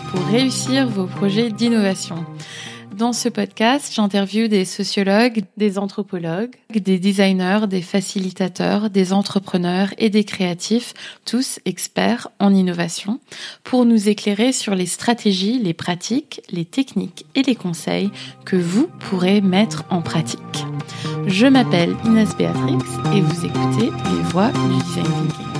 pour réussir vos projets d'innovation. Dans ce podcast, j'interviewe des sociologues, des anthropologues, des designers, des facilitateurs, des entrepreneurs et des créatifs, tous experts en innovation, pour nous éclairer sur les stratégies, les pratiques, les techniques et les conseils que vous pourrez mettre en pratique. Je m'appelle Inès Béatrix et vous écoutez Les Voix du Design Thinking.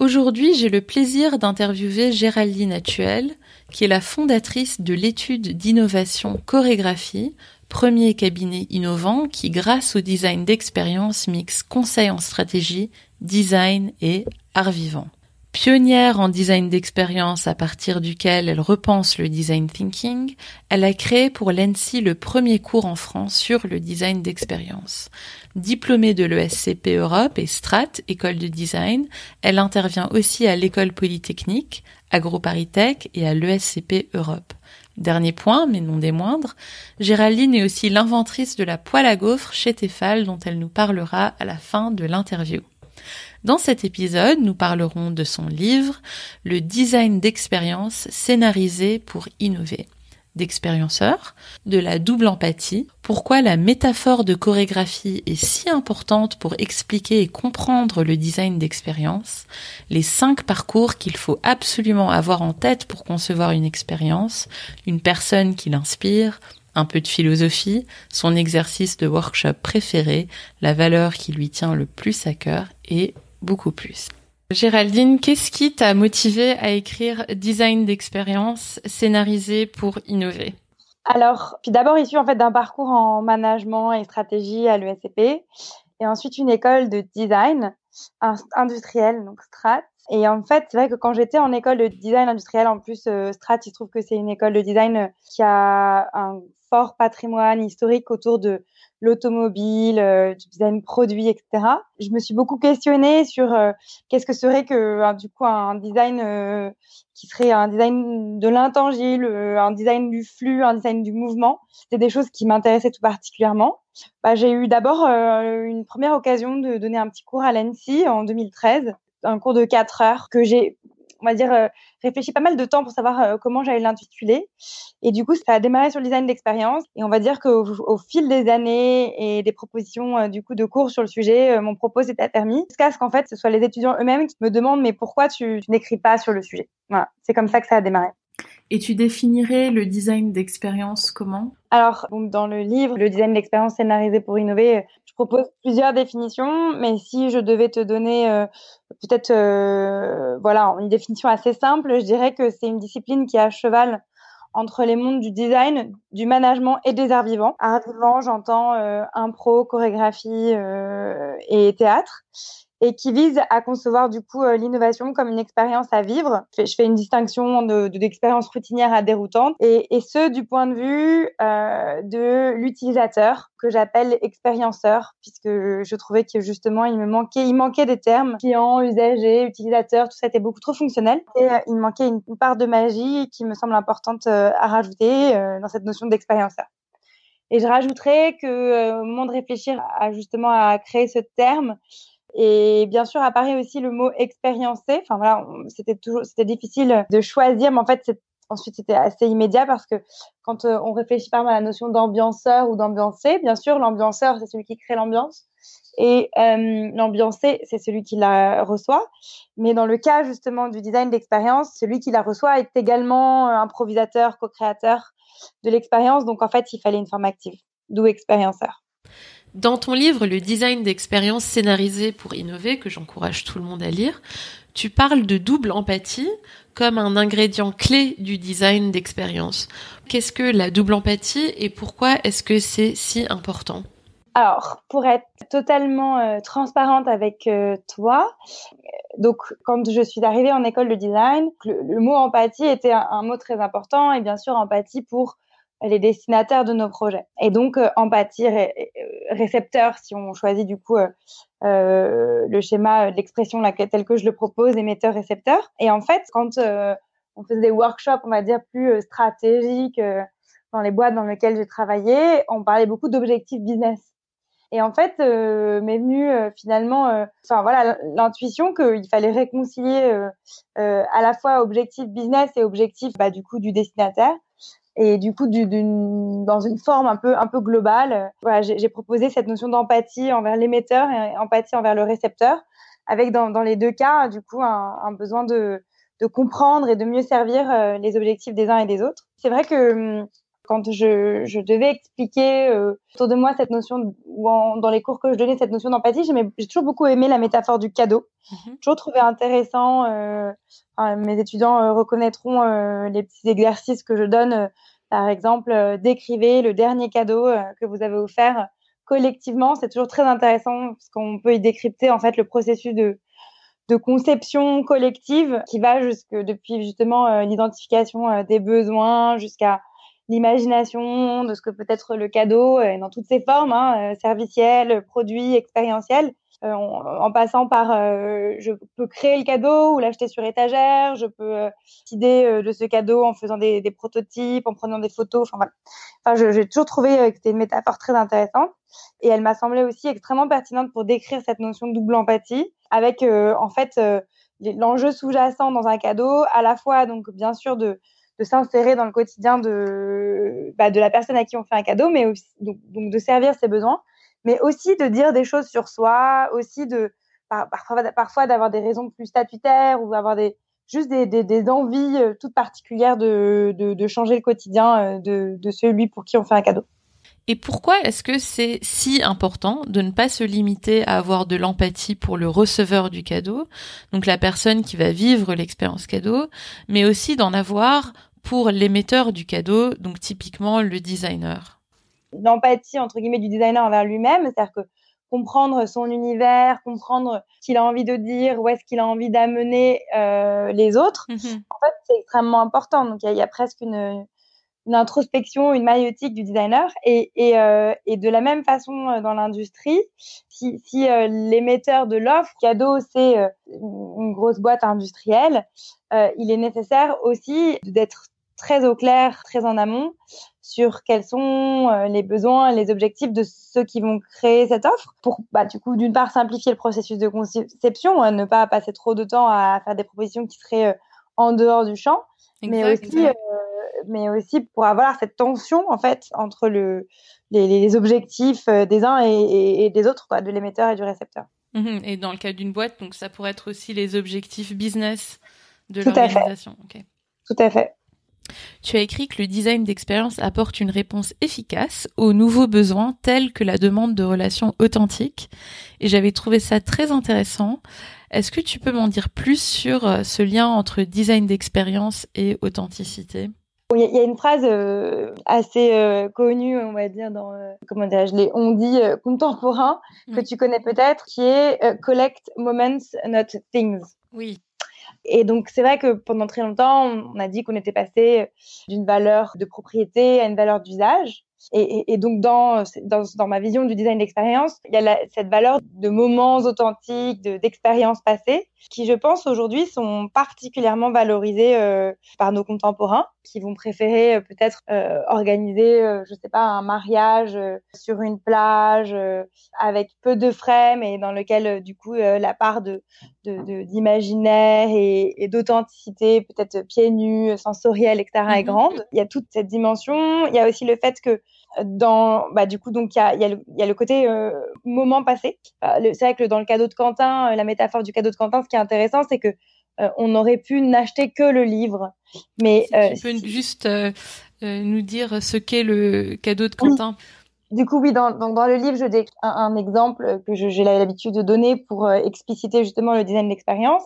Aujourd'hui, j'ai le plaisir d'interviewer Géraldine Actuel, qui est la fondatrice de l'étude d'innovation chorégraphie, premier cabinet innovant qui, grâce au design d'expérience, mixe conseil en stratégie, design et art vivant. Pionnière en design d'expérience à partir duquel elle repense le design thinking, elle a créé pour l'ENSI le premier cours en France sur le design d'expérience. Diplômée de l'ESCP Europe et Strat, école de design, elle intervient aussi à l'école polytechnique, AgroParisTech et à l'ESCP Europe. Dernier point, mais non des moindres, Géraldine est aussi l'inventrice de la poêle à gaufres chez Tefal dont elle nous parlera à la fin de l'interview. Dans cet épisode, nous parlerons de son livre Le design d'expérience scénarisé pour innover d'expérienceur, de la double empathie, pourquoi la métaphore de chorégraphie est si importante pour expliquer et comprendre le design d'expérience, les cinq parcours qu'il faut absolument avoir en tête pour concevoir une expérience, une personne qui l'inspire, un peu de philosophie, son exercice de workshop préféré, la valeur qui lui tient le plus à cœur et beaucoup plus. Géraldine, qu'est-ce qui t'a motivé à écrire Design d'expérience scénarisé pour innover? Alors, puis d'abord issu en fait d'un parcours en management et stratégie à l'ESCP et ensuite une école de design industriel, donc Strat. Et en fait, c'est vrai que quand j'étais en école de design industriel, en plus, euh, Strat, il se trouve que c'est une école de design qui a un fort patrimoine historique autour de l'automobile, euh, du design produit, etc. Je me suis beaucoup questionnée sur euh, qu'est-ce que serait que du coup un design euh, qui serait un design de l'intangible, un design du flux, un design du mouvement. C'était des choses qui m'intéressaient tout particulièrement. Bah, j'ai eu d'abord une première occasion de donner un petit cours à l'ANSI en 2013, un cours de 4 heures que j'ai on va dire, euh, réfléchi pas mal de temps pour savoir euh, comment j'allais l'intituler. Et du coup, ça a démarré sur le design d'expérience. Et on va dire qu'au au fil des années et des propositions euh, du coup de cours sur le sujet, mon propos s'est permis jusqu'à ce qu'en fait, ce soit les étudiants eux-mêmes qui me demandent mais pourquoi tu, tu n'écris pas sur le sujet? Voilà, c'est comme ça que ça a démarré. Et tu définirais le design d'expérience comment? Alors, dans le livre, le design d'expérience scénarisé pour innover, propose plusieurs définitions, mais si je devais te donner euh, peut-être euh, voilà une définition assez simple, je dirais que c'est une discipline qui est à cheval entre les mondes du design, du management et des arts vivants. Arts vivants, j'entends euh, impro, chorégraphie et théâtre et qui vise à concevoir du coup euh, l'innovation comme une expérience à vivre. Je fais, une distinction de d'expérience routinière à déroutante et, et, ce du point de vue euh, de l'utilisateur que j'appelle expérienceur puisque je trouvais que justement il me manquait il manquait des termes client, usager, utilisateur, tout ça était beaucoup trop fonctionnel et euh, il manquait une, part de magie qui me semble importante à rajouter dans cette notion d'expérienceur. Et je rajouterais que au moment de réfléchir à justement à créer ce terme, et bien sûr, apparaît aussi le mot expériencé. Enfin voilà, c'était toujours, c'était difficile de choisir, mais en fait, ensuite c'était assez immédiat parce que quand euh, on réfléchit par exemple à la notion d'ambianceur ou d'ambiancé, bien sûr, l'ambianceur c'est celui qui crée l'ambiance et euh, l'ambiancé c'est celui qui la reçoit. Mais dans le cas justement du design d'expérience, celui qui la reçoit est également improvisateur, co-créateur de l'expérience. Donc en fait, il fallait une forme active, d'où expérienceur. Dans ton livre Le design d'expérience scénarisé pour innover, que j'encourage tout le monde à lire, tu parles de double empathie comme un ingrédient clé du design d'expérience. Qu'est-ce que la double empathie et pourquoi est-ce que c'est si important? Alors, pour être totalement euh, transparente avec euh, toi, donc quand je suis arrivée en école de design, le, mot empathie était un, mot très important et bien sûr empathie pour les destinataires de nos projets. Et donc, euh, empathie, récepteur, si on choisit du coup euh, euh le schéma l'expression telle que je le propose, émetteur-récepteur. Et en fait, quand euh, on faisait des workshops, on va dire, plus stratégiques dans les boîtes dans lesquelles j'ai travaillé, on parlait beaucoup d'objectifs business. Et en fait, euh, m'est venue euh, finalement, euh, enfin voilà, l'intuition qu'il fallait réconcilier à la fois objectif business et objectif bah, du coup du destinataire. Et du coup, du, dans une forme un peu un peu globale, voilà, j'ai proposé cette notion d'empathie envers l'émetteur et empathie envers le récepteur, avec dans, dans les deux cas, du coup, un, un besoin de, de comprendre et de mieux servir les objectifs des uns et des autres. C'est vrai que hum, quand je, je devais expliquer euh, autour de moi cette notion, ou dans les cours que je donnais, cette notion d'empathie, j'ai toujours beaucoup aimé la métaphore du cadeau. J'ai mhm. toujours trouvé intéressant, euh, mes étudiants euh, reconnaîtront euh, les petits exercices que je donne. Par exemple, décrivez le dernier cadeau que vous avez offert collectivement. C'est toujours très intéressant parce qu'on peut y décrypter en fait le processus de, conception collective qui va jusque depuis justement l'identification des besoins jusqu'à l'imagination, de ce que peut être le cadeau euh, dans toutes ses formes, hein, euh, serviciel, produit, expérientiel. Euh, en, passant par je peux créer le cadeau ou l'acheter sur étagère, je peux décider de ce cadeau en faisant des, prototypes, en prenant des photos. Enfin voilà. Enfin, j'ai toujours trouvé que c'était une métaphore très intéressante et elle m'a semblé aussi extrêmement pertinente pour décrire cette notion de double empathie avec en fait l'enjeu sous-jacent dans un cadeau, à la fois donc bien sûr de s'insérer dans le quotidien de, bah, de la personne à qui on fait un cadeau, mais aussi, donc, de servir ses besoins, mais aussi de dire des choses sur soi, aussi de parfois, d'avoir des raisons plus statutaires ou avoir des juste des, des, des envies euh, toutes particulières de, de, de, changer le quotidien euh, de, de celui pour qui on fait un cadeau. Et pourquoi est-ce que c'est si important de ne pas se limiter à avoir de l'empathie pour le receveur du cadeau, donc la personne qui va vivre l'expérience cadeau, mais aussi d'en avoir pour l'émetteur du cadeau, donc typiquement le designer? L'empathie, entre guillemets, du designer envers lui-même, c'est-à-dire que comprendre son univers, comprendre ce qu'il a envie de dire, où est-ce qu'il a envie d'amener euh, les autres, mhm. en fait, c'est extrêmement important. Donc, il y, a presque une, une, introspection, une maïotique du designer. Et, et, euh, et de la même façon euh, dans l'industrie, si, si euh, l'émetteur de l'offre cadeau, c'est euh, une grosse boîte industrielle, il est nécessaire aussi d'être très au clair, très en amont sur quels sont euh, les besoins, les objectifs de ceux qui vont créer cette offre pour, bah, du coup, d'une part, simplifier le processus de conception, hein, ne pas passer trop de temps à faire des propositions qui seraient euh, en dehors du champ, mais aussi, euh, mais aussi pour avoir cette tension, en fait, entre le, les, objectifs des uns et, des autres, quoi, de l'émetteur et du récepteur. Mmh et dans le cas d'une boîte, donc ça pourrait être aussi les objectifs business de l'organisation. Tout à fait. Tu as écrit que le design d'expérience apporte une réponse efficace aux nouveaux besoins tels que la demande de relations authentiques et j'avais trouvé ça très intéressant. Est-ce que tu peux m'en dire plus sur euh, ce lien entre design d'expérience et authenticité? Il y a une phrase euh, assez euh, connue, on va dire, dans comment dirais-je, les on dit contemporains que tu connais peut-être, qui est collect moments, not things. Oui. Et donc, c'est vrai que pendant très longtemps, on a dit qu'on était passé d'une valeur de propriété à une valeur d'usage. Et, et, donc, dans, dans, dans, ma vision du design d'expérience, il y a cette valeur de moments authentiques, d'expériences passées, qui, je pense, aujourd'hui sont particulièrement valorisés euh, par nos contemporains, qui vont préférer euh, peut-être euh, organiser, je sais pas, un mariage sur une plage avec peu de frais, mais dans lequel, du coup, la part de d'imaginaire de, et, et d'authenticité, peut-être pieds nus, sensorielle, etc., est mhm. grande. Il y a toute cette dimension. Il y a aussi le fait que dans bah du coup donc il y a, y, a y a le côté euh, moment passé. C'est vrai que dans le cadeau de Quentin la métaphore du cadeau de Quentin ce qui est intéressant c'est que euh, on aurait pu n'acheter que le livre. Mais si tu euh, peux juste nous dire ce qu'est le cadeau de Quentin. Du coup, oui, dans, dans, dans le livre, je décris un, un exemple que j'ai l'habitude de donner pour expliciter justement le design d'expérience.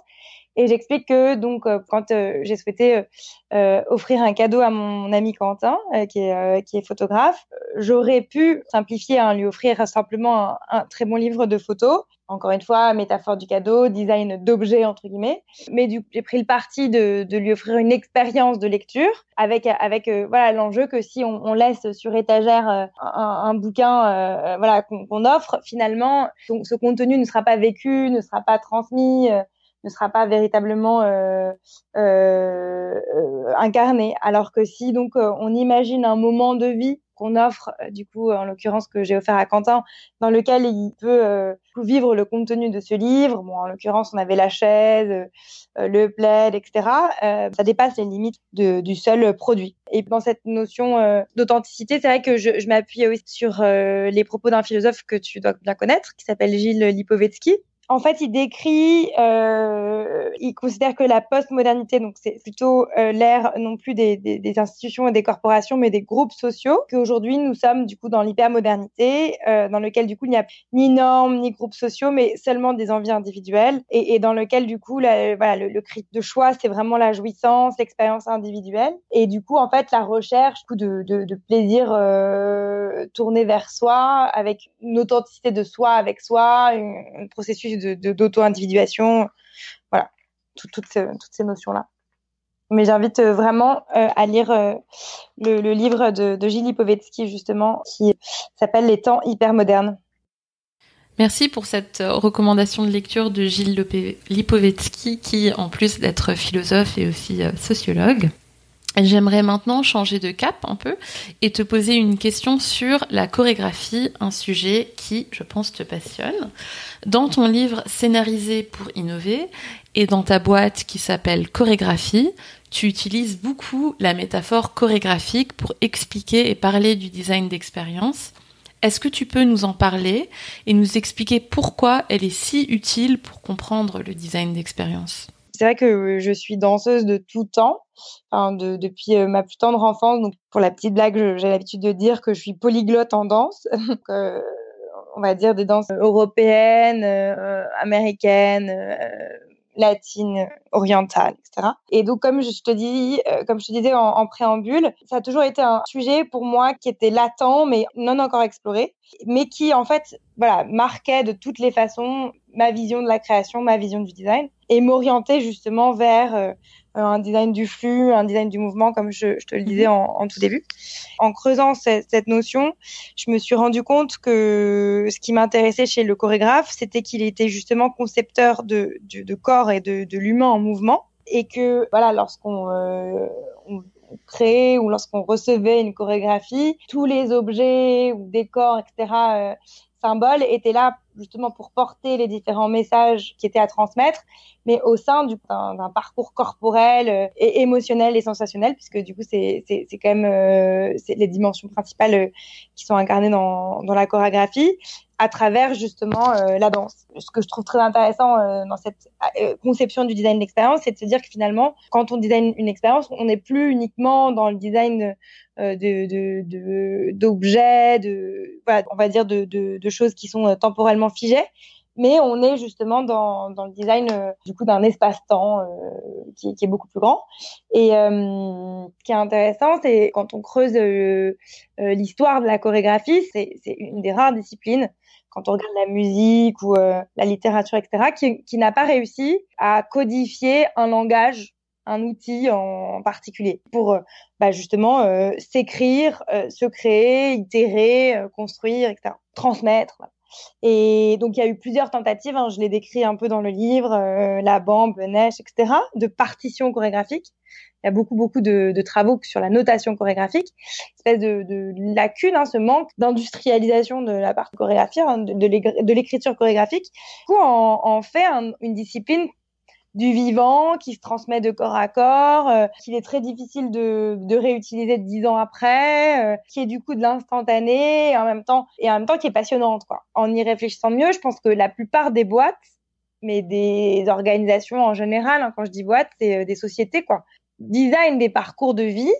Et j'explique que donc euh, quand euh, j'ai souhaité euh, offrir un cadeau à mon ami Quentin, qui est qui est photographe, j'aurais pu simplifier, hein, lui offrir simplement un, un, très bon livre de photos. Encore une fois, métaphore du cadeau, design d'objet entre guillemets. Mais du j'ai pris le parti de, de lui offrir une expérience de lecture avec avec voilà l'enjeu que si on, on, laisse sur étagère un, un bouquin voilà qu'on offre, finalement, donc, ce contenu ne sera pas vécu, ne sera pas transmis ne sera pas véritablement euh, euh, incarné. Alors que si donc euh, on imagine un moment de vie qu'on offre, euh, du coup, en l'occurrence que j'ai offert à Quentin, dans lequel il peut euh, vivre le contenu de ce livre. Bon, en l'occurrence, on avait la chaise, euh, le plaid, etc. ça dépasse les limites du seul produit. Et dans cette notion d'authenticité, c'est vrai que je, je m'appuie aussi sur les propos d'un philosophe que tu dois bien connaître, qui s'appelle Gilles Lipovetsky, en fait, il décrit, euh, il considère que la postmodernité, donc c'est plutôt euh, l'ère non plus des, des, des, institutions et des corporations, mais des groupes sociaux. Qu'aujourd'hui, nous sommes du coup dans l'hypermodernité, euh, dans lequel du coup il n'y a ni normes ni groupes sociaux, mais seulement des envies individuelles, et, et dans lequel du coup, la, voilà, le, le cri de choix, c'est vraiment la jouissance, l'expérience individuelle, et du coup, en fait, la recherche coup, de, de, de plaisir euh, tourné vers soi, avec une authenticité de soi avec soi, un processus d'auto-individuation, voilà, toutes ces notions-là. Mais j'invite euh, vraiment euh, à lire euh, le, livre de, Gilles Lipovetsky, justement, qui s'appelle Les temps hyper modernes. Merci pour cette recommandation de lecture de Gilles Lipovetsky, qui, en plus d'être philosophe, est aussi sociologue. J'aimerais maintenant changer de cap un peu et te poser une question sur la chorégraphie, un sujet qui, je pense, te passionne. Dans ton livre Scénarisé pour innover et dans ta boîte qui s'appelle Chorégraphie, tu utilises beaucoup la métaphore chorégraphique pour expliquer et parler du design d'expérience. Est-ce que tu peux nous en parler et nous expliquer pourquoi elle est si utile pour comprendre le design d'expérience? C'est vrai que je suis danseuse de tout temps, enfin de, depuis ma plus tendre enfance. Donc, pour la petite blague, j'ai l'habitude de dire que je suis polyglotte en danse. euh, on va dire des danses européennes, euh, américaines, euh, latines, orientales, etc. Et donc, comme je te dis, comme je te disais en, en, préambule, ça a toujours été un sujet pour moi qui était latent, mais non encore exploré, mais qui en fait, voilà, marquait de toutes les façons ma vision de la création, ma vision du design et m'orienter justement vers euh, un design du flux, un design du mouvement, comme je, je te le disais mhm. en, en, tout début. En creusant cette, cette, notion, je me suis rendu compte que ce qui m'intéressait chez le chorégraphe, c'était qu'il était justement concepteur de, de, de corps et de, de l'humain en mouvement, et que voilà, lorsqu'on euh, on, ou lorsqu'on recevait une chorégraphie, tous les objets ou décors, etc., euh, symboles étaient là justement pour porter les différents messages qui étaient à transmettre, mais au sein d'un parcours corporel euh, et émotionnel et sensationnel, puisque du coup c'est quand même euh, les dimensions principales euh, qui sont incarnées dans, dans la chorégraphie à travers justement euh, la danse. Ce que je trouve très intéressant dans cette conception du design d'expérience, c'est de se dire que finalement, quand on design une expérience, on n'est plus uniquement dans le design de d'objets, de, on va dire de, de choses qui sont temporellement figées, mais on est justement dans, le design du coup d'un espace-temps euh, qui, est beaucoup plus grand. Et euh, ce qui est intéressant, c'est quand on creuse l'histoire de la chorégraphie, c'est une des rares disciplines quand on regarde la musique ou euh, la littérature, etc., qui, n'a pas réussi à codifier un langage, un outil en, particulier pour euh, bah, justement euh, s'écrire, se créer, itérer, construire, etc., transmettre. Et donc, il y a eu plusieurs tentatives, hein, je l'ai décrit un peu dans le livre, la bande, neige, etc., de partitions chorégraphiques il y a beaucoup, beaucoup de, travaux sur la notation chorégraphique, espèce de, lacune, hein, ce manque d'industrialisation de la partie chorégraphie, hein, de, l'écriture chorégraphique. Du coup, en fait une discipline du vivant qui se transmet de corps à corps, euh, qu'il est très difficile de, de réutiliser dix ans après, euh, qui est du coup de l'instantané en même temps et en même temps qui est passionnante quoi. En y réfléchissant mieux, je pense que la plupart des boîtes, mais des organisations en général, hein, quand je dis boîte, c'est euh, des sociétés quoi, design des parcours de vie,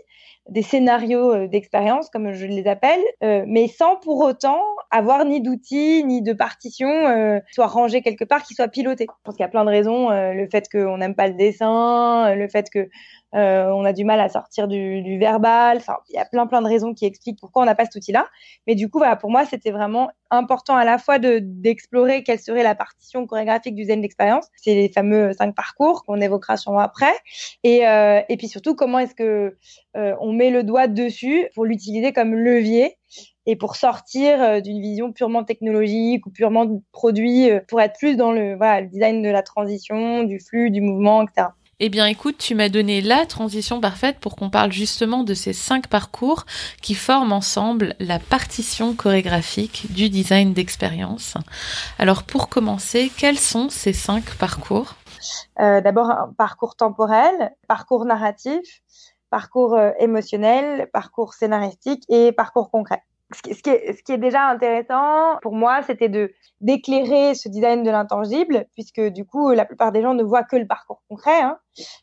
des scénarios euh, d'expérience, comme je les appelle, euh, mais sans pour autant avoir ni d'outils, ni de partitions, euh, soit rangés quelque part, qui soient pilotés. Je pense qu'il y a plein de raisons. Euh, le fait qu'on n'aime pas le dessin, le fait que on a du mal à sortir du, verbal. Enfin, il y a plein plein de raisons qui expliquent pourquoi on n'a pas cet outil-là. Mais du coup, voilà, pour moi, c'était vraiment important à la fois de d'explorer quelle serait la partition chorégraphique du zen d'expérience. C'est les fameux cinq parcours qu'on évoquera sûrement après. Et, et puis surtout, comment est-ce que on met le doigt dessus pour l'utiliser comme levier et pour sortir euh, d'une vision purement technologique ou purement produit, euh, pour être plus dans le, voilà, le design de la transition, du flux, du mouvement, etc. Eh bien, écoute, tu m'as donné la transition parfaite pour qu'on parle justement de ces cinq parcours qui forment ensemble la partition chorégraphique du design d'expérience. Alors, pour commencer, quels sont ces cinq parcours? Euh, D'abord, un parcours temporel, parcours narratif, parcours euh, émotionnel, parcours scénaristique et parcours concret. Ce qui, est, déjà intéressant pour moi, c'était de d'éclairer ce design de l'intangible, puisque du coup, la plupart des gens ne voient que le parcours concret, hein,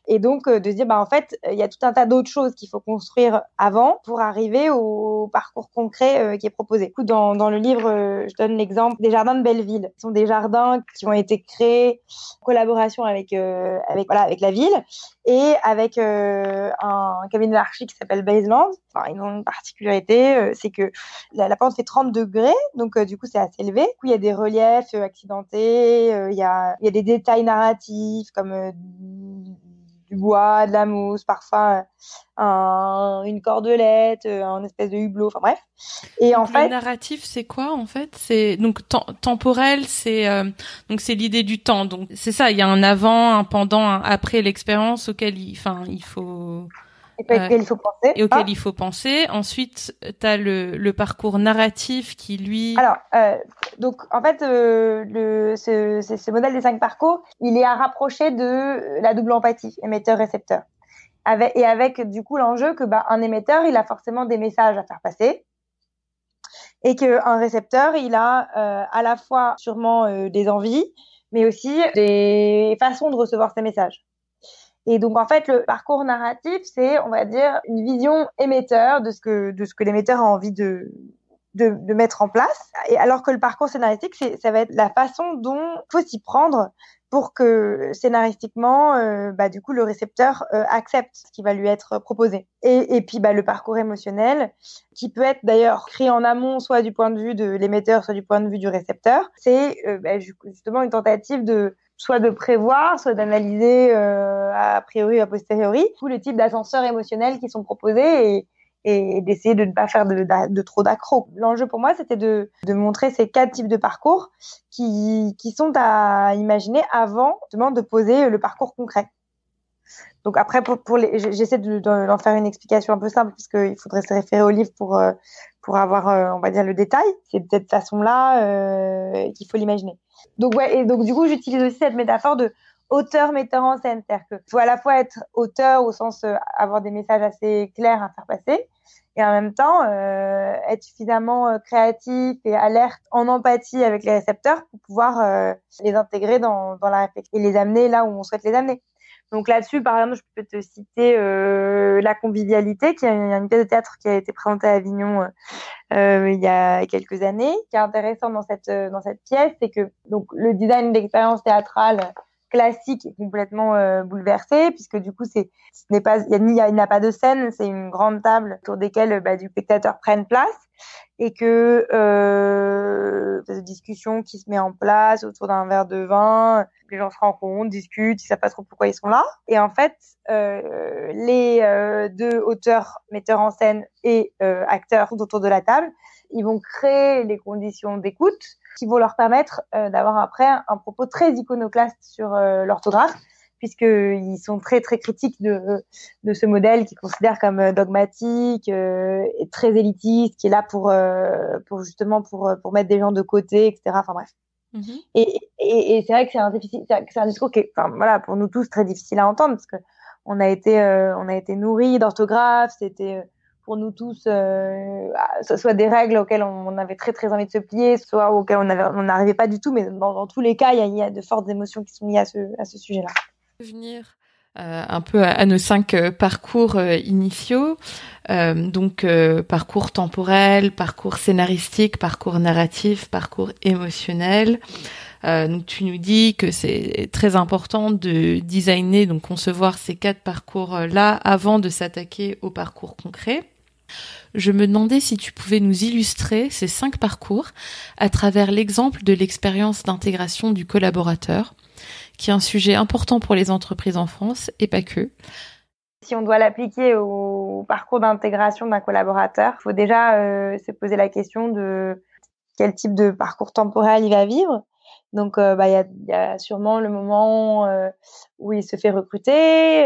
et donc euh, de se dire, bah en fait, il y a tout un tas d'autres choses qu'il faut construire avant pour arriver au parcours concret euh, qui est proposé. Dans, dans le livre, euh, je donne l'exemple des jardins de Belleville. Ce sont des jardins qui ont été créés en collaboration avec avec voilà avec la ville et avec un cabinet d'archi qui s'appelle Baseland. Enfin, ils ont une particularité, c'est que la, pente fait 30 degrés, donc du coup c'est assez élevé. Du coup, il y a des reliefs accidentés, il y a il y a des détails narratifs comme du bois, de la mousse, parfois un, une cordelette, un espèce de hublot, enfin bref. Et en fait, le narratif, c'est quoi en fait? C'est donc temporel, c'est euh, donc c'est l'idée du temps. Donc c'est ça, il y a un avant, un pendant, un après l'expérience auquel il faut et auquel il faut penser. Et auquel il faut penser. Ensuite, tu as le, le, parcours narratif qui, lui... Alors, euh, donc, en fait, euh, le, ce, ce, modèle des cinq parcours, il est à rapprocher de la double empathie, émetteur-récepteur. Avec, et avec, du coup, l'enjeu que bah, un émetteur, il a forcément des messages à faire passer. Et qu'un récepteur, il a euh, à la fois sûrement des envies, mais aussi des façons de recevoir ces messages. Et donc en fait, le parcours narratif, c'est, on va dire, une vision émetteur de ce que de ce que l'émetteur a envie de, de, de mettre en place. Et alors que le parcours scénaristique, c'est, ça va être la façon dont faut s'y prendre pour que scénaristiquement, euh, bah, du coup, le récepteur euh, accepte ce qui va lui être proposé. Et, et puis, bah, le parcours émotionnel, qui peut être d'ailleurs créé en amont, soit du point de vue de l'émetteur, soit du point de vue du récepteur, c'est euh, bah, justement une tentative de soit de prévoir, soit d'analyser euh, a priori a posteriori tous les types d'ascenseurs émotionnels qui sont proposés et, et d'essayer de ne pas faire de, de, trop d'accro. L'enjeu pour moi, c'était de, de, montrer ces quatre types de parcours qui, qui sont à imaginer avant de poser le parcours concret. Donc après, pour, pour les, j'essaie d'en faire une explication un peu simple, puisqu'il faudrait se référer au livre pour, euh, pour avoir, euh, on va dire, le détail. C'est de cette façon-là euh, qu'il faut l'imaginer. Donc ouais, et donc du coup, j'utilise aussi cette métaphore de auteur metteur en scène, c'est-à-dire que faut à la fois être auteur au sens euh, avoir des messages assez clairs à faire passer, et en même temps euh, être suffisamment euh, créatif et alerte en empathie avec les récepteurs pour pouvoir euh, les intégrer dans, dans la réflexion et les amener là où on souhaite les amener. Donc là-dessus, par exemple, je peux te citer euh, La Convivialité, qui est une pièce de théâtre qui a été présentée à Avignon euh, il y a quelques années. Ce qui est intéressant dans cette dans cette pièce, c'est que donc le design d'expérience théâtrale classique est complètement euh, bouleversé puisque du coup c'est ce n'est pas il y a n'a pas de scène c'est une grande table autour desquelles bah, du spectateur prenne place et que euh, des discussions qui se met en place autour d'un verre de vin les gens se rencontrent discutent ils savent pas trop pourquoi ils sont là. Et en fait euh, les euh, deux auteurs metteurs en scène et euh, acteurs autour de la table ils vont créer les conditions d'écoute qui vont leur permettre euh, d'avoir après un propos très iconoclaste sur euh, l'orthographe, puisqu'ils sont très très critiques de, de ce modèle qu'ils considèrent comme euh, dogmatique et très élitiste, qui est là pour, pour justement pour, pour mettre des gens de côté, etc. Enfin bref. Mm-hmm. Et, et, et c'est vrai que c'est un, c'est un discours qui est, enfin, voilà, pour nous tous très difficile à entendre parce que on a été, on a été nourris d'orthographe, c'était nous tous, euh, soit des règles auxquelles on avait très très envie de se plier, soit auxquelles on n'arrivait pas du tout, mais dans, tous les cas, il y, a, de fortes émotions qui sont liées à ce, à ce sujet-là. Venir euh, un peu à, nos cinq euh, parcours euh, initiaux, donc parcours temporel, parcours scénaristique, parcours narratif, parcours émotionnel. donc tu nous dis que c'est très important de designer, donc concevoir ces quatre parcours là avant de s'attaquer au parcours concret. Je me demandais si tu pouvais nous illustrer ces cinq parcours à travers l'exemple de l'expérience d'intégration du collaborateur, qui est un sujet important pour les entreprises en France et pas que. Si on doit l'appliquer au parcours d'intégration d'un collaborateur, il faut déjà euh, se poser la question de quel type de parcours temporel il va vivre, Donc, bah, il y, a, sûrement le moment où il se fait recruter,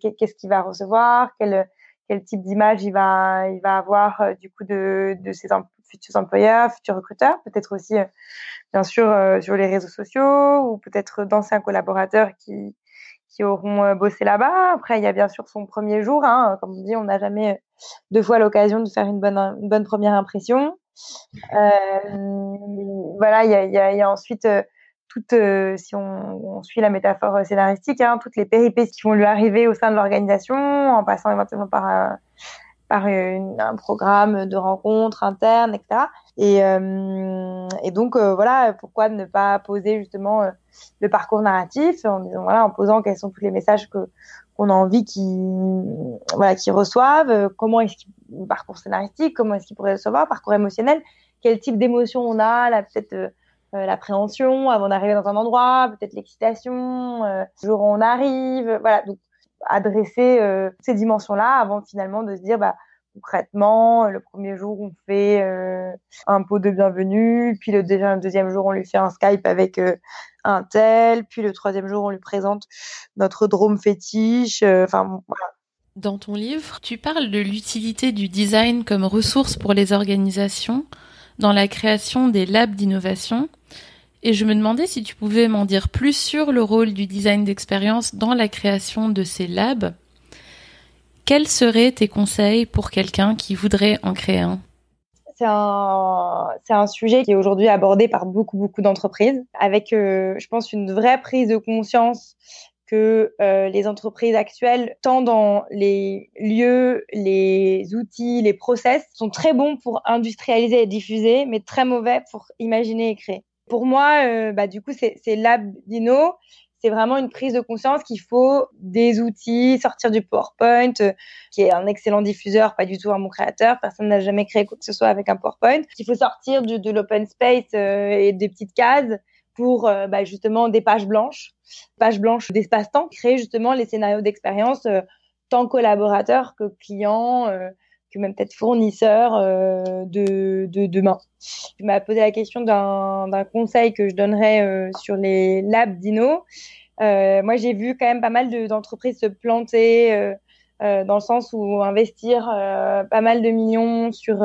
qu'est-ce qu'il va recevoir, quel, quel type d'image il va, il va avoir du coup de, de ses futurs employeurs, futurs recruteurs, peut-être aussi, bien sûr, sur les réseaux sociaux ou peut-être d'anciens collaborateurs qui, qui auront bossé là-bas. Après, il y a bien sûr son premier jour. Hein. Comme on dit, on n'a jamais deux fois l'occasion de faire une bonne, une bonne première impression. Euh, voilà, il y a, y, a, ensuite euh, euh, si on, suit la métaphore scénaristique, hein, toutes les péripéties qui vont lui arriver au sein de l'organisation, en passant éventuellement par une, un programme de rencontres internes, etc. Et, euh, donc voilà, pourquoi ne pas poser justement le parcours narratif en disant voilà, en posant quels sont tous les messages que qu'on a envie qu'ils voilà, qu'ils reçoivent, comment est-ce qu'ils parcours scénaristique, comment est-ce qu'il pourrait recevoir, parcours émotionnel, quel type d'émotion on a, là peut-être euh, euh, l'appréhension avant d'arriver dans un endroit, peut-être l'excitation, euh, le jour où on arrive, voilà, donc adresser ces dimensions-là avant finalement de se dire bah concrètement le premier jour on fait un pot de bienvenue, puis le deuxième jour on lui fait un Skype avec un tel, puis le troisième jour on lui présente notre drôme fétiche, enfin voilà dans ton livre, tu parles de l'utilité du design comme ressource pour les organisations dans la création des labs d'innovation. Et je me demandais si tu pouvais m'en dire plus sur le rôle du design d'expérience dans la création de ces labs. Quels seraient tes conseils pour quelqu'un qui voudrait en créer un? C'est un, sujet qui est aujourd'hui abordé par beaucoup, beaucoup d'entreprises, avec, euh, je pense, une vraie prise de conscience que euh, les entreprises actuelles, tant dans les lieux, les outils, les process, sont très bons pour industrialiser et diffuser, mais très mauvais pour imaginer et créer. Pour moi, euh, bah, du coup, c'est Lab Dino. C'est vraiment une prise de conscience qu'il faut des outils, sortir du PowerPoint, euh, qui est un excellent diffuseur, pas du tout un bon créateur. Personne n'a jamais créé quoi que ce soit avec un PowerPoint. Il faut sortir de l'open space et des petites cases pour bah, justement des pages blanches page blanche d'espace-temps, créer justement les scénarios d'expérience euh, tant collaborateurs que clients, euh, que même peut-être fournisseurs euh, de, de, demain. Tu m'as posé la question d'un conseil que je donnerais sur les labs d'Inno. moi, j'ai vu quand même pas mal d'entreprises se planter dans le sens où investir pas mal de millions sur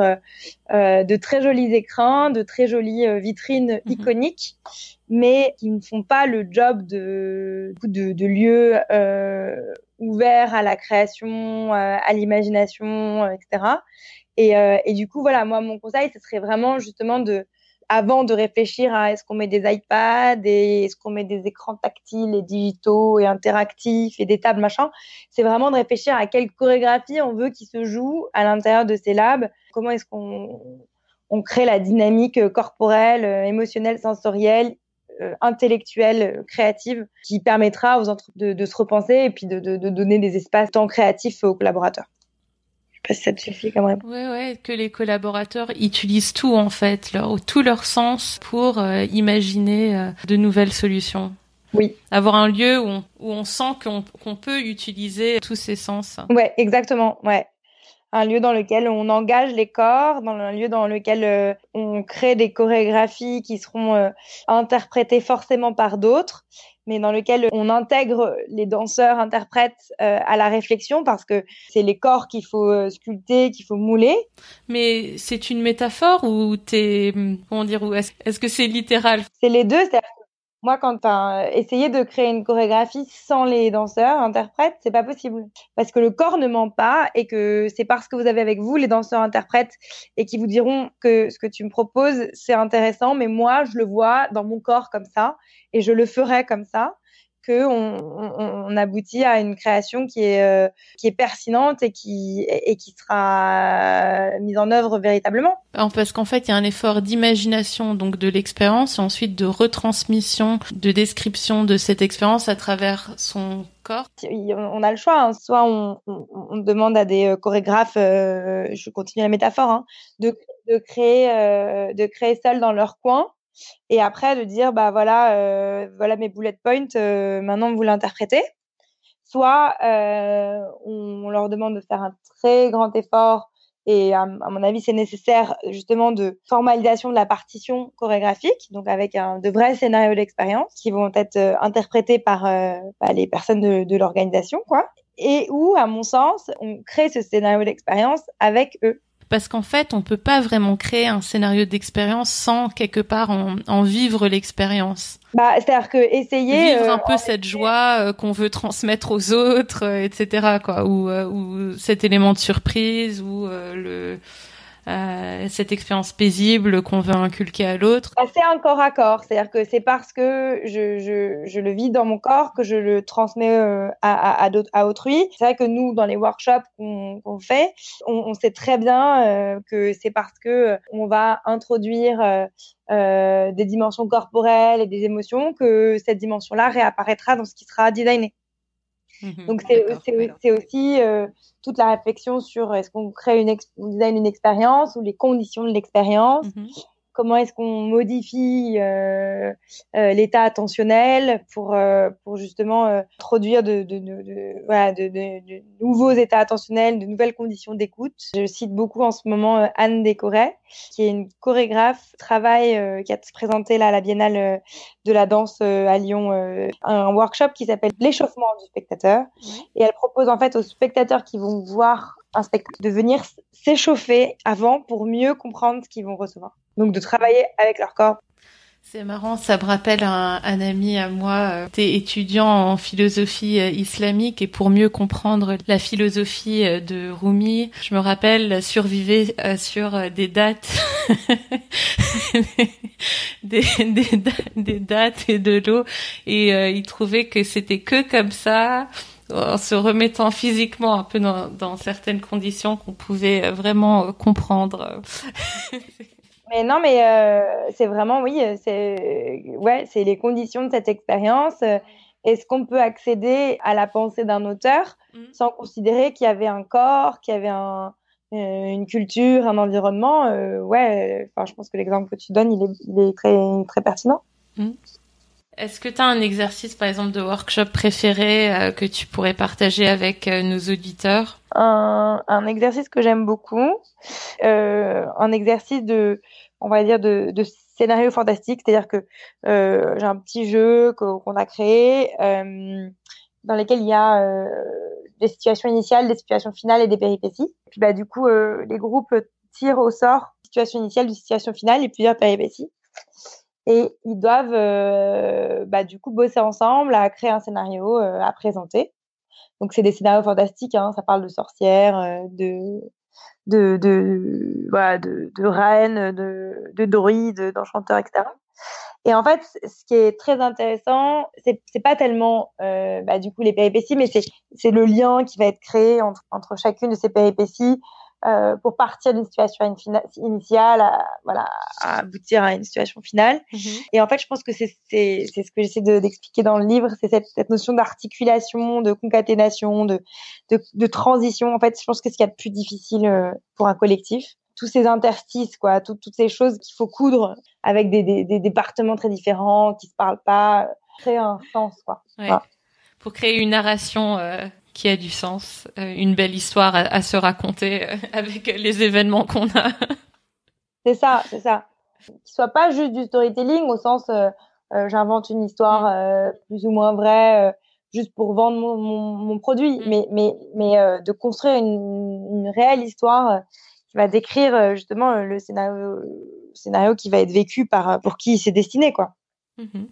de très jolis écrans, de très jolies vitrines mhm. iconiques mais qui ne font pas le job de, de, de lieux euh, ouverts à la création, euh, à l'imagination, euh, etc. Et, euh, et, du coup, voilà, moi, mon conseil, ce serait vraiment justement de, avant de réfléchir à est-ce qu'on met des iPads et est-ce qu'on met des écrans tactiles et digitaux et interactifs et des tables, machin, c'est vraiment de réfléchir à quelle chorégraphie on veut qui se joue à l'intérieur de ces labs. Comment est-ce qu'on on crée la dynamique corporelle, émotionnelle, sensorielle, euh, intellectuelle, créative, qui permettra aux entreprises de, se repenser et puis de, donner des espaces tant créatifs aux collaborateurs. Pas si ça te suffit quand même. Ouais, ouais, que les collaborateurs utilisent tout en fait, leur, tout leur sens pour euh, imaginer de nouvelles solutions. Oui. Avoir un lieu où on, où on sent qu'on peut utiliser tous ces sens. Ouais, exactement. Ouais un lieu dans lequel on engage les corps, dans un lieu dans lequel euh, on crée des chorégraphies qui seront euh, interprétées forcément par d'autres, mais dans lequel on intègre les danseurs interprètes euh, à la réflexion parce que c'est les corps qu'il faut sculpter, qu'il faut mouler. Mais c'est une métaphore ou t'es comment dire ou est-ce que c'est littéral? C'est les deux, moi, quand as essayé de créer une chorégraphie sans les danseurs, interprètes, c'est pas possible. Parce que le corps ne ment pas et que c'est parce que vous avez avec vous les danseurs interprètes et qui vous diront que ce que tu me proposes, c'est intéressant, mais moi, je le vois dans mon corps comme ça et je le ferai comme ça qu'on on, aboutit à une création qui est, euh, qui est pertinente et qui, et, qui sera mise en œuvre véritablement. Parce qu'en fait, il y a un effort d'imagination, donc de l'expérience, et ensuite de retransmission, de description de cette expérience à travers son corps. On a le choix, hein. soit on, on, demande à des euh, chorégraphes, euh, je continue la métaphore, hein, de, de, créer, de créer seul dans leur coin et après de dire bah voilà euh, voilà mes bullet points euh, maintenant vous l'interprétez soit euh, on, leur demande de faire un très grand effort Et à, mon avis, c'est nécessaire justement de formalisation de la partition chorégraphique, donc avec un, de vrais scénarios d'expérience qui vont être interprétés par bah, les personnes de, de l'organisation, quoi. Et où, à mon sens, on crée ce scénario d'expérience avec eux parce qu'en fait, on peut pas vraiment créer un scénario d'expérience sans quelque part en, vivre l'expérience. Bah, c'est-à-dire que essayer vivre un euh, peu cette joie euh, qu'on veut transmettre aux autres, euh, etc. quoi, ou, ou cet élément de surprise, ou le euh, cette expérience paisible qu'on veut inculquer à l'autre bah, C'est un corps à corps, c'est-à-dire que c'est parce que je, le vis dans mon corps que je le transmets euh, à, autrui. C'est vrai que nous, dans les workshops qu'on fait, on, sait très bien euh, que c'est parce que on va introduire des dimensions corporelles et des émotions que cette dimension-là réapparaîtra dans ce qui sera designé. Mhm. Donc c'est aussi euh, toute la réflexion sur est-ce qu'on crée une, design une expérience ou les conditions de l'expérience. Mhm comment est-ce qu'on modifie euh, euh, l'état attentionnel pour, euh, pour justement produire de, de, de, de voilà, de, de, nouveaux états attentionnels, de nouvelles conditions d'écoute. Je cite beaucoup en ce moment Anne Décoret, qui est une chorégraphe, travail qui a présenté là à la Biennale de la danse à Lyon un workshop qui s'appelle l'échauffement du spectateur. Et elle propose en fait aux spectateurs qui vont voir un spectacle de venir s'échauffer avant pour mieux comprendre ce qu'ils vont recevoir donc de travailler avec leur corps. C'est marrant, ça me rappelle un, ami à moi, euh, était étudiant en philosophie euh, islamique et pour mieux comprendre la philosophie euh, de Rumi, je me rappelle survivait sur des dates, des, des, des, dates et de l'eau et il trouvait que c'était que comme ça en se remettant physiquement un peu dans, dans certaines conditions qu'on pouvait vraiment comprendre. Mais non, mais euh, c'est vraiment, oui, euh, c'est ouais, c'est les conditions de cette expérience. Euh, est-ce qu'on peut accéder à la pensée d'un auteur mmh. sans considérer qu'il y avait un corps, qu'il y avait un, une culture, un environnement Ouais, enfin, je pense que l'exemple que tu donnes, il est, il est très, très pertinent. Mmh. Est-ce que tu as un exercice, par exemple, de workshop préféré euh, que tu pourrais partager avec euh, nos auditeurs? Un, exercice que j'aime beaucoup, euh, un exercice de, on va dire, de, scénario fantastique, c'est-à-dire que j'ai un petit jeu qu'on a créé dans lequel il y a des situations initiales, des situations finales et des péripéties. Et puis bah du coup, les groupes tirent au sort situation initiale, situation finale et plusieurs péripéties et ils doivent euh, bah, du coup bosser ensemble à créer un scénario euh, à présenter. Donc c'est des scénarios fantastiques, hein, ça parle de sorcières, euh, de de de voilà, de, de reines, de de druides, d'enchanteurs, etc. Et en fait, ce qui est très intéressant, c'est pas tellement bah, du coup les péripéties, mais c'est c'est le lien qui va être créé entre entre chacune de ces péripéties euh, pour partir d'une situation initiale, à, voilà, à aboutir à une situation finale. Mhm. Et en fait, je pense que c'est c'est c'est ce que j'essaie d'expliquer dans le livre, c'est cette, cette notion d'articulation, de concaténation, de, de, de transition. En fait, je pense que ce qu'il y a de plus difficile euh, pour un collectif, tous ces interstices, quoi, toutes toutes ces choses qu'il faut coudre avec des, des, des, départements très différents qui se parlent pas, créer un sens, quoi. Ouais. Pour créer une narration euh, qui a du sens, euh, une belle histoire à, se raconter euh, avec les événements qu'on a. c'est ça, c'est ça. Qu'il soit pas juste du storytelling au sens euh, j'invente une histoire mm. plus ou moins vraie juste pour vendre mon, mon, produit, mm. mais mais mais de construire une, une, réelle histoire qui va décrire justement le scénario scénario qui va être vécu par pour qui c'est destiné quoi. Mm-hmm.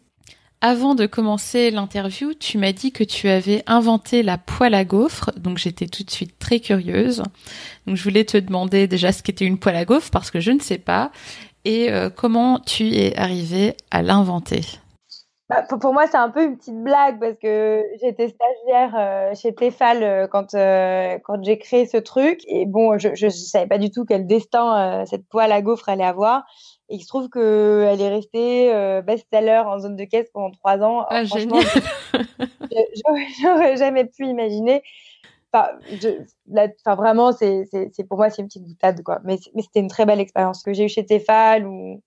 Avant de commencer l'interview, tu m'as dit que tu avais inventé la poêle à gaufres, donc j'étais tout de suite très curieuse. Donc je voulais te demander déjà ce qu'était une poêle à gaufres parce que je ne sais pas et euh, comment tu es arrivé à l'inventer? Bah, pour, moi, c'est un peu une petite blague parce que j'étais stagiaire euh, chez Tefal euh, quand quand j'ai créé ce truc et bon, je, je, savais pas du tout quel destin cette poêle à gaufres allait avoir. Et il se trouve qu'elle est restée euh, best-seller en zone de caisse pendant trois ans. Ah, génial J'aurais jamais pu imaginer. Enfin, je, enfin vraiment, c'est pour moi, c'est une petite boutade, quoi. Mais, mais c'était une très belle expérience que j'ai eue chez Tefal, où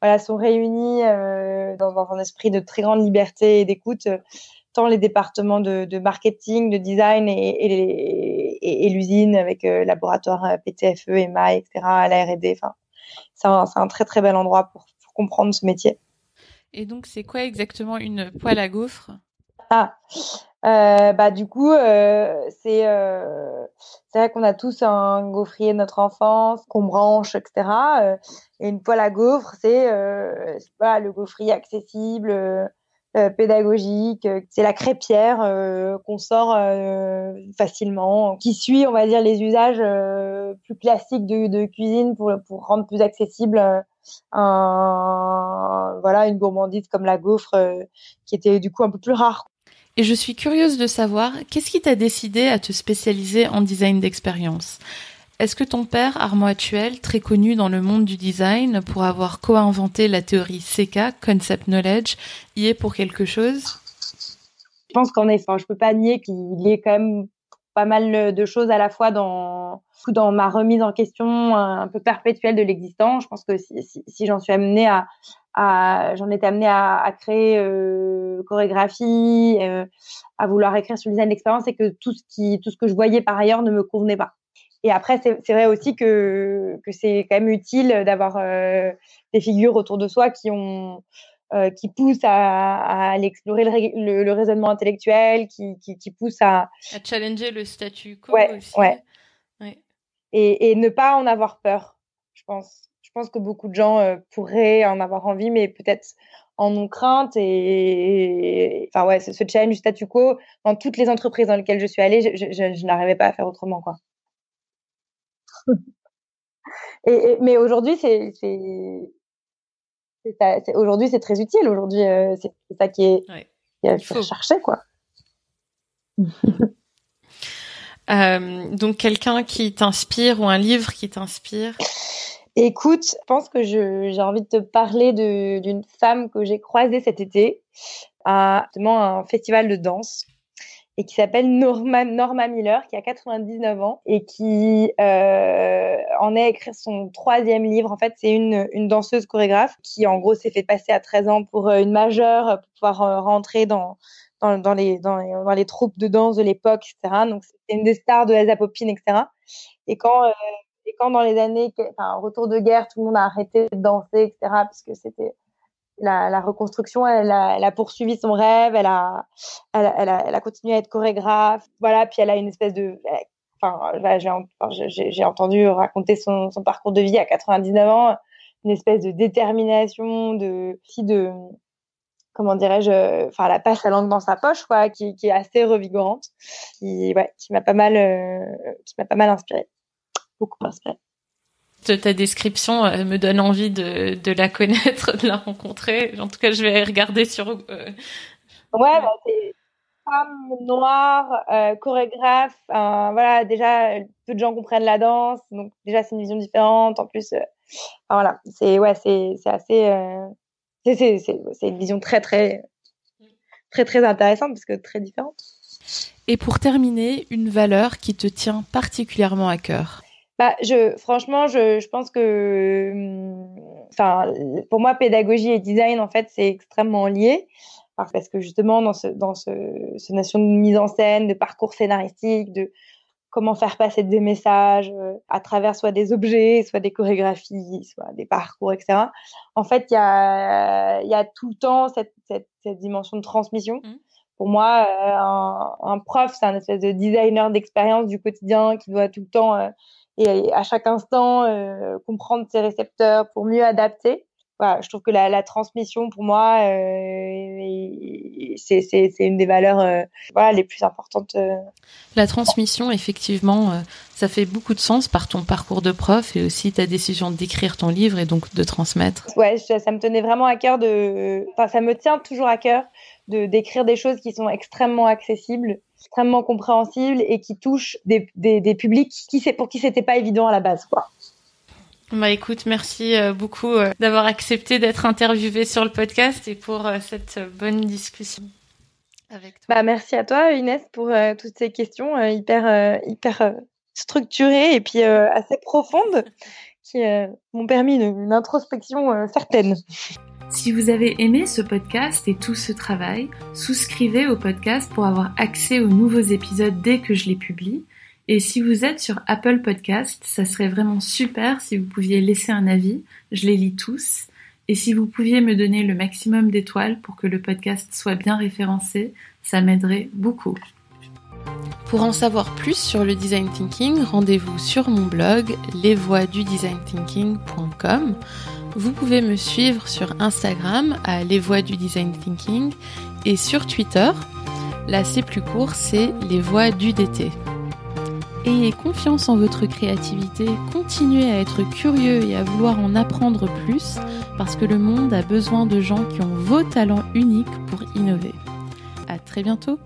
voilà, sont réunis euh, dans, dans, un esprit de très grande liberté et d'écoute, tant les départements de, de, marketing, de design et, et, les, et, l'usine avec euh, laboratoire PTFE, EMA, etc., la R&D. Enfin, c'est un, un, très très bel endroit pour, pour comprendre ce métier. Et donc, c'est quoi exactement une poêle à gaufres? Ah, euh, bah du coup, euh, c'est euh, c'est vrai qu'on a tous un gaufrier de notre enfance qu'on branche, etc. Et une poêle à gaufres, c'est pas le gaufrier accessible, euh, pédagogique. C'est la crêpière qu'on sort facilement, qui suit, on va dire, les usages plus classiques de, de, cuisine pour pour rendre plus accessible un voilà une gourmandise comme la gaufre, qui était du coup un peu plus rare. Et je suis curieuse de savoir, qu'est-ce qui t'a décidé à te spécialiser en design d'expérience? Est-ce que ton père, Armand Actuel, très connu dans le monde du design pour avoir co-inventé la théorie CK, Concept Knowledge, y est pour quelque chose? Je pense qu'en effet, je peux pas nier qu'il y ait quand même pas mal de choses à la fois dans ma remise en question un peu perpétuelle de l'existence. Je pense que si, j'en suis amenée à, j'en étais amenée à, créer euh, chorégraphie, euh, à vouloir écrire sur le design d'expérience et que tout ce que je voyais par ailleurs ne me convenait pas. Et après, c'est vrai aussi que, que c'est quand même utile d'avoir euh, des figures autour de soi qui ont euh, qui poussent à, à aller explorer le, le, raisonnement intellectuel, qui, qui, qui poussent à... à challenger le statut quo ouais, aussi. Ouais. ouais. Et, et ne pas en avoir peur, je pense je pense que beaucoup de gens euh, pourraient en avoir envie, mais peut-être en ont crainte. Et, enfin ouais, ce, challenge du statu quo, dans toutes les entreprises dans lesquelles je suis allée, je, je, je n'arrivais pas à faire autrement, quoi. et, mais aujourd'hui, c'est, c'est, aujourd'hui, c'est très utile. Aujourd'hui, euh, c'est ça qui est, ouais. qui est cherché, quoi. euh, donc quelqu'un qui t'inspire ou un livre qui t'inspire? Écoute, je pense que j'ai envie de te parler d'une femme que j'ai croisée cet été à justement un festival de danse et qui s'appelle Norma, Miller, qui a 99 ans et qui euh, en est à écrire son troisième livre. En fait, c'est une, une danseuse chorégraphe qui, en gros, s'est fait passer à 13 ans pour euh, une majeure, pour pouvoir euh, rentrer dans, dans, les, dans, les, dans les troupes de danse de l'époque, etc. Donc, c'était une des stars de Elsa Poppin, etc. Et quand euh, et quand dans les années, enfin, retour de guerre, tout le monde a arrêté de danser, etc., parce que c'était la, la, reconstruction, elle a, poursuivi son rêve, elle a, elle a, elle, a, continué à être chorégraphe, voilà, puis elle a une espèce de, enfin, j'ai entendu raconter son, parcours de vie à 99 ans, une espèce de détermination, de, de, comment dirais-je, enfin, elle a pas sa langue dans sa poche, quoi, qui, est assez revigorante, qui, ouais, qui m'a pas mal, euh, qui m'a pas mal inspirée. Beaucoup Ta description euh, me donne envie de, de, la connaître, de la rencontrer. En tout cas, je vais regarder sur. Euh... Ouais, bah, c'est femme noire, euh, chorégraphe. voilà, déjà, peu de gens comprennent la danse, donc déjà c'est une vision différente. En plus, euh, voilà, c'est ouais, c'est c'est assez, euh, c'est c'est une vision très très très très intéressante parce que très différente. Et pour terminer, une valeur qui te tient particulièrement à cœur. Bah, je, franchement, je, je pense que, hum, enfin, pour moi, pédagogie et design, en fait, c'est extrêmement lié. Parce que justement, dans ce, dans ce, ce notion de mise en scène, de parcours scénaristique, de comment faire passer des messages euh, à travers soit des objets, soit des chorégraphies, soit des parcours, etc. En fait, il y a, y a tout le temps cette, cette, cette dimension de transmission. Mmh. Pour moi, euh, un, un, prof, c'est un espèce de designer d'expérience du quotidien qui doit tout le temps euh, et à chaque instant euh, comprendre ses récepteurs pour mieux adapter. Voilà, je trouve que la, la transmission pour moi euh, c'est une des valeurs euh, voilà, les plus importantes. La transmission, effectivement, ça fait beaucoup de sens par ton parcours de prof et aussi ta décision d'écrire ton livre et donc de transmettre. Ouais, ça, ça me tenait vraiment à cœur de, enfin ça me tient toujours à cœur de d'écrire des choses qui sont extrêmement accessibles extrêmement compréhensible et qui touche des, des, des publics qui pour qui c'était pas évident à la base quoi. Bah écoute, merci euh, beaucoup euh, d'avoir accepté d'être interviewé sur le podcast et pour euh, cette bonne discussion avec toi. Bah merci à toi Inès pour toutes ces questions hyper hyper structurées et puis assez profondes qui m'ont permis une, une introspection certaine. Si vous avez aimé ce podcast et tout ce travail, souscrivez au podcast pour avoir accès aux nouveaux épisodes dès que je les publie. Et si vous êtes sur Apple Podcast, ça serait vraiment super si vous pouviez laisser un avis. Je les lis tous. Et si vous pouviez me donner le maximum d'étoiles pour que le podcast soit bien référencé, ça m'aiderait beaucoup. Pour en savoir plus sur le design thinking, rendez-vous sur mon blog lesvoiesdudesignThinking.com. Vous pouvez me suivre sur Instagram à Les Voix du Design Thinking et sur Twitter. Là, c'est plus court, c'est Les Voix du DT. Ayez confiance en votre créativité, continuez à être curieux et à vouloir en apprendre plus parce que le monde a besoin de gens qui ont vos talents uniques pour innover. À très bientôt!